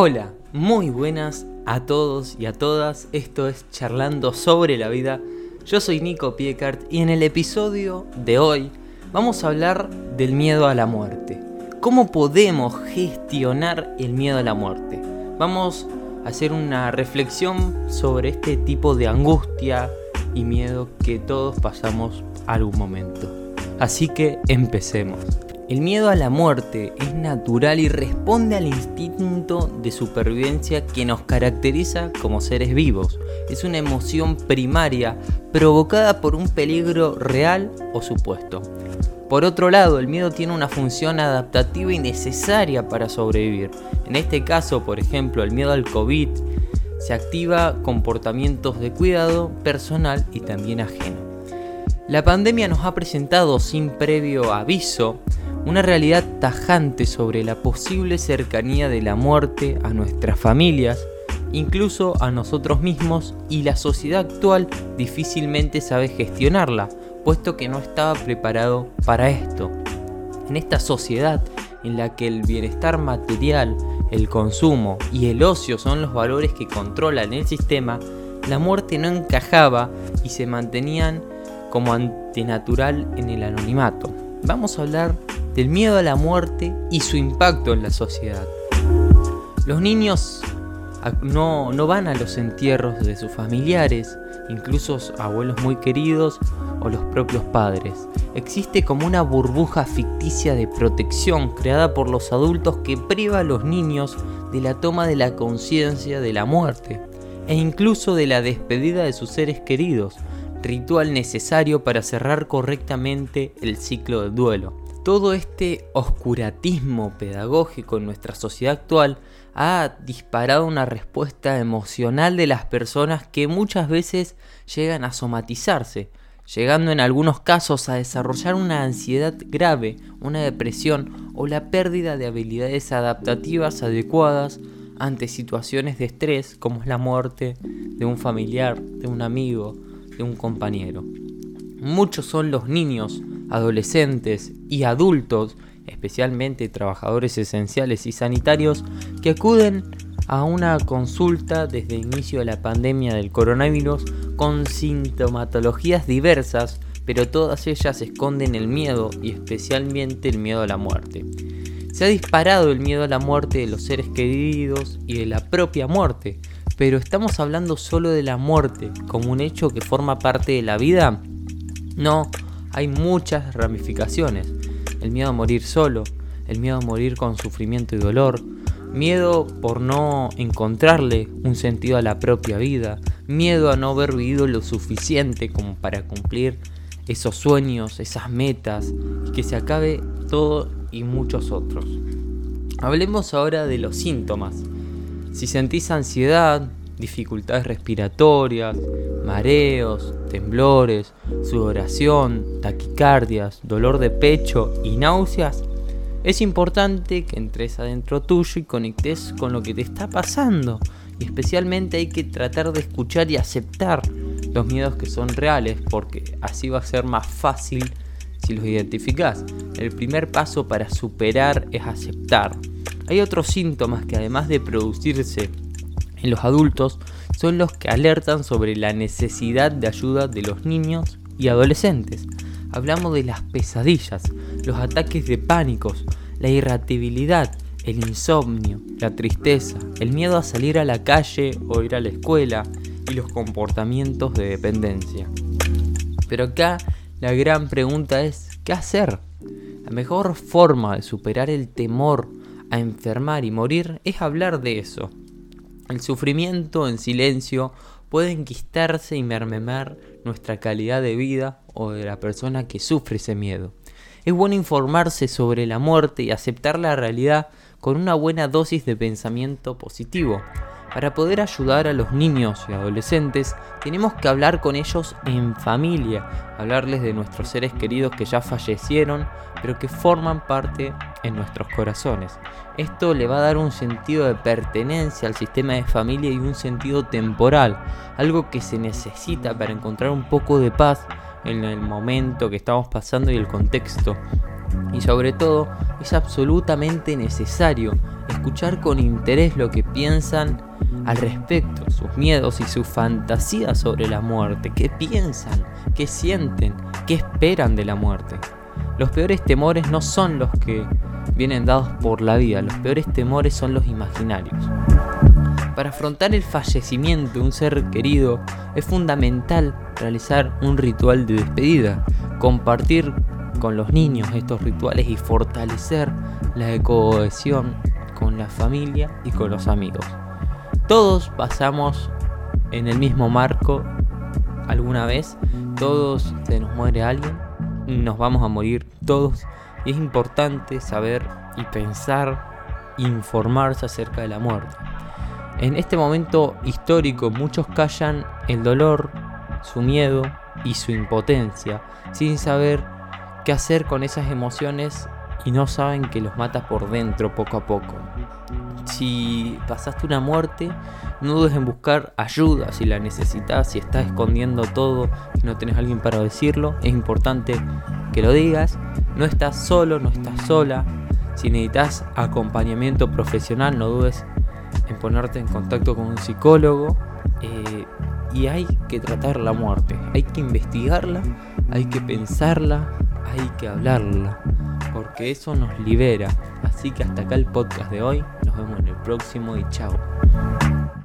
Hola, muy buenas a todos y a todas. Esto es Charlando sobre la vida. Yo soy Nico Piecart y en el episodio de hoy vamos a hablar del miedo a la muerte. ¿Cómo podemos gestionar el miedo a la muerte? Vamos a hacer una reflexión sobre este tipo de angustia y miedo que todos pasamos algún momento. Así que empecemos. El miedo a la muerte es natural y responde al instinto de supervivencia que nos caracteriza como seres vivos. Es una emoción primaria provocada por un peligro real o supuesto. Por otro lado, el miedo tiene una función adaptativa y necesaria para sobrevivir. En este caso, por ejemplo, el miedo al COVID se activa comportamientos de cuidado personal y también ajeno. La pandemia nos ha presentado sin previo aviso una realidad tajante sobre la posible cercanía de la muerte a nuestras familias, incluso a nosotros mismos y la sociedad actual difícilmente sabe gestionarla, puesto que no estaba preparado para esto. En esta sociedad en la que el bienestar material, el consumo y el ocio son los valores que controlan el sistema, la muerte no encajaba y se mantenían como antinatural en el anonimato. Vamos a hablar del miedo a la muerte y su impacto en la sociedad. Los niños no, no van a los entierros de sus familiares, incluso abuelos muy queridos o los propios padres. Existe como una burbuja ficticia de protección creada por los adultos que priva a los niños de la toma de la conciencia de la muerte e incluso de la despedida de sus seres queridos, ritual necesario para cerrar correctamente el ciclo del duelo todo este oscuratismo pedagógico en nuestra sociedad actual ha disparado una respuesta emocional de las personas que muchas veces llegan a somatizarse, llegando en algunos casos a desarrollar una ansiedad grave, una depresión o la pérdida de habilidades adaptativas adecuadas ante situaciones de estrés como es la muerte de un familiar, de un amigo, de un compañero. Muchos son los niños adolescentes y adultos, especialmente trabajadores esenciales y sanitarios, que acuden a una consulta desde el inicio de la pandemia del coronavirus con sintomatologías diversas, pero todas ellas esconden el miedo y especialmente el miedo a la muerte. Se ha disparado el miedo a la muerte de los seres queridos y de la propia muerte, pero ¿estamos hablando solo de la muerte como un hecho que forma parte de la vida? No, hay muchas ramificaciones. El miedo a morir solo, el miedo a morir con sufrimiento y dolor, miedo por no encontrarle un sentido a la propia vida, miedo a no haber vivido lo suficiente como para cumplir esos sueños, esas metas, y que se acabe todo y muchos otros. Hablemos ahora de los síntomas. Si sentís ansiedad, dificultades respiratorias, mareos, temblores, sudoración, taquicardias, dolor de pecho y náuseas, es importante que entres adentro tuyo y conectes con lo que te está pasando. Y especialmente hay que tratar de escuchar y aceptar los miedos que son reales, porque así va a ser más fácil si los identificas. El primer paso para superar es aceptar. Hay otros síntomas que además de producirse en los adultos son los que alertan sobre la necesidad de ayuda de los niños y adolescentes. Hablamos de las pesadillas, los ataques de pánicos, la irritabilidad, el insomnio, la tristeza, el miedo a salir a la calle o ir a la escuela y los comportamientos de dependencia. Pero acá la gran pregunta es, ¿qué hacer? La mejor forma de superar el temor a enfermar y morir es hablar de eso, el sufrimiento en silencio puede enquistarse y mermemar nuestra calidad de vida o de la persona que sufre ese miedo. Es bueno informarse sobre la muerte y aceptar la realidad con una buena dosis de pensamiento positivo. Para poder ayudar a los niños y adolescentes, tenemos que hablar con ellos en familia, hablarles de nuestros seres queridos que ya fallecieron, pero que forman parte en nuestros corazones. Esto le va a dar un sentido de pertenencia al sistema de familia y un sentido temporal, algo que se necesita para encontrar un poco de paz en el momento que estamos pasando y el contexto Y sobre todo, es absolutamente necesario escuchar con interés lo que piensan al respecto, sus miedos y sus fantasías sobre la muerte, qué piensan, qué sienten, qué esperan de la muerte. Los peores temores no son los que vienen dados por la vida, los peores temores son los imaginarios. Para afrontar el fallecimiento de un ser querido es fundamental realizar un ritual de despedida, compartir con los niños estos rituales y fortalecer la cohesión con la familia y con los amigos. Todos pasamos en el mismo marco alguna vez, todos se nos muere alguien, nos vamos a morir todos y es importante saber y pensar, informarse acerca de la muerte. En este momento histórico muchos callan el dolor, su miedo y su impotencia sin saber qué hacer con esas emociones y no saben que los mata por dentro poco a poco. Si pasaste una muerte, no dudes en buscar ayuda si la necesitas, si estás escondiendo todo y no tenés alguien para decirlo, es importante que lo digas. No estás solo, no estás sola. Si necesitas acompañamiento profesional, no dudes en ponerte en contacto con un psicólogo. Eh, y hay que tratar la muerte, hay que investigarla, hay que pensarla, hay que hablarla, porque eso nos libera. Así que hasta acá el podcast de hoy, nos vemos en el próximo y chao.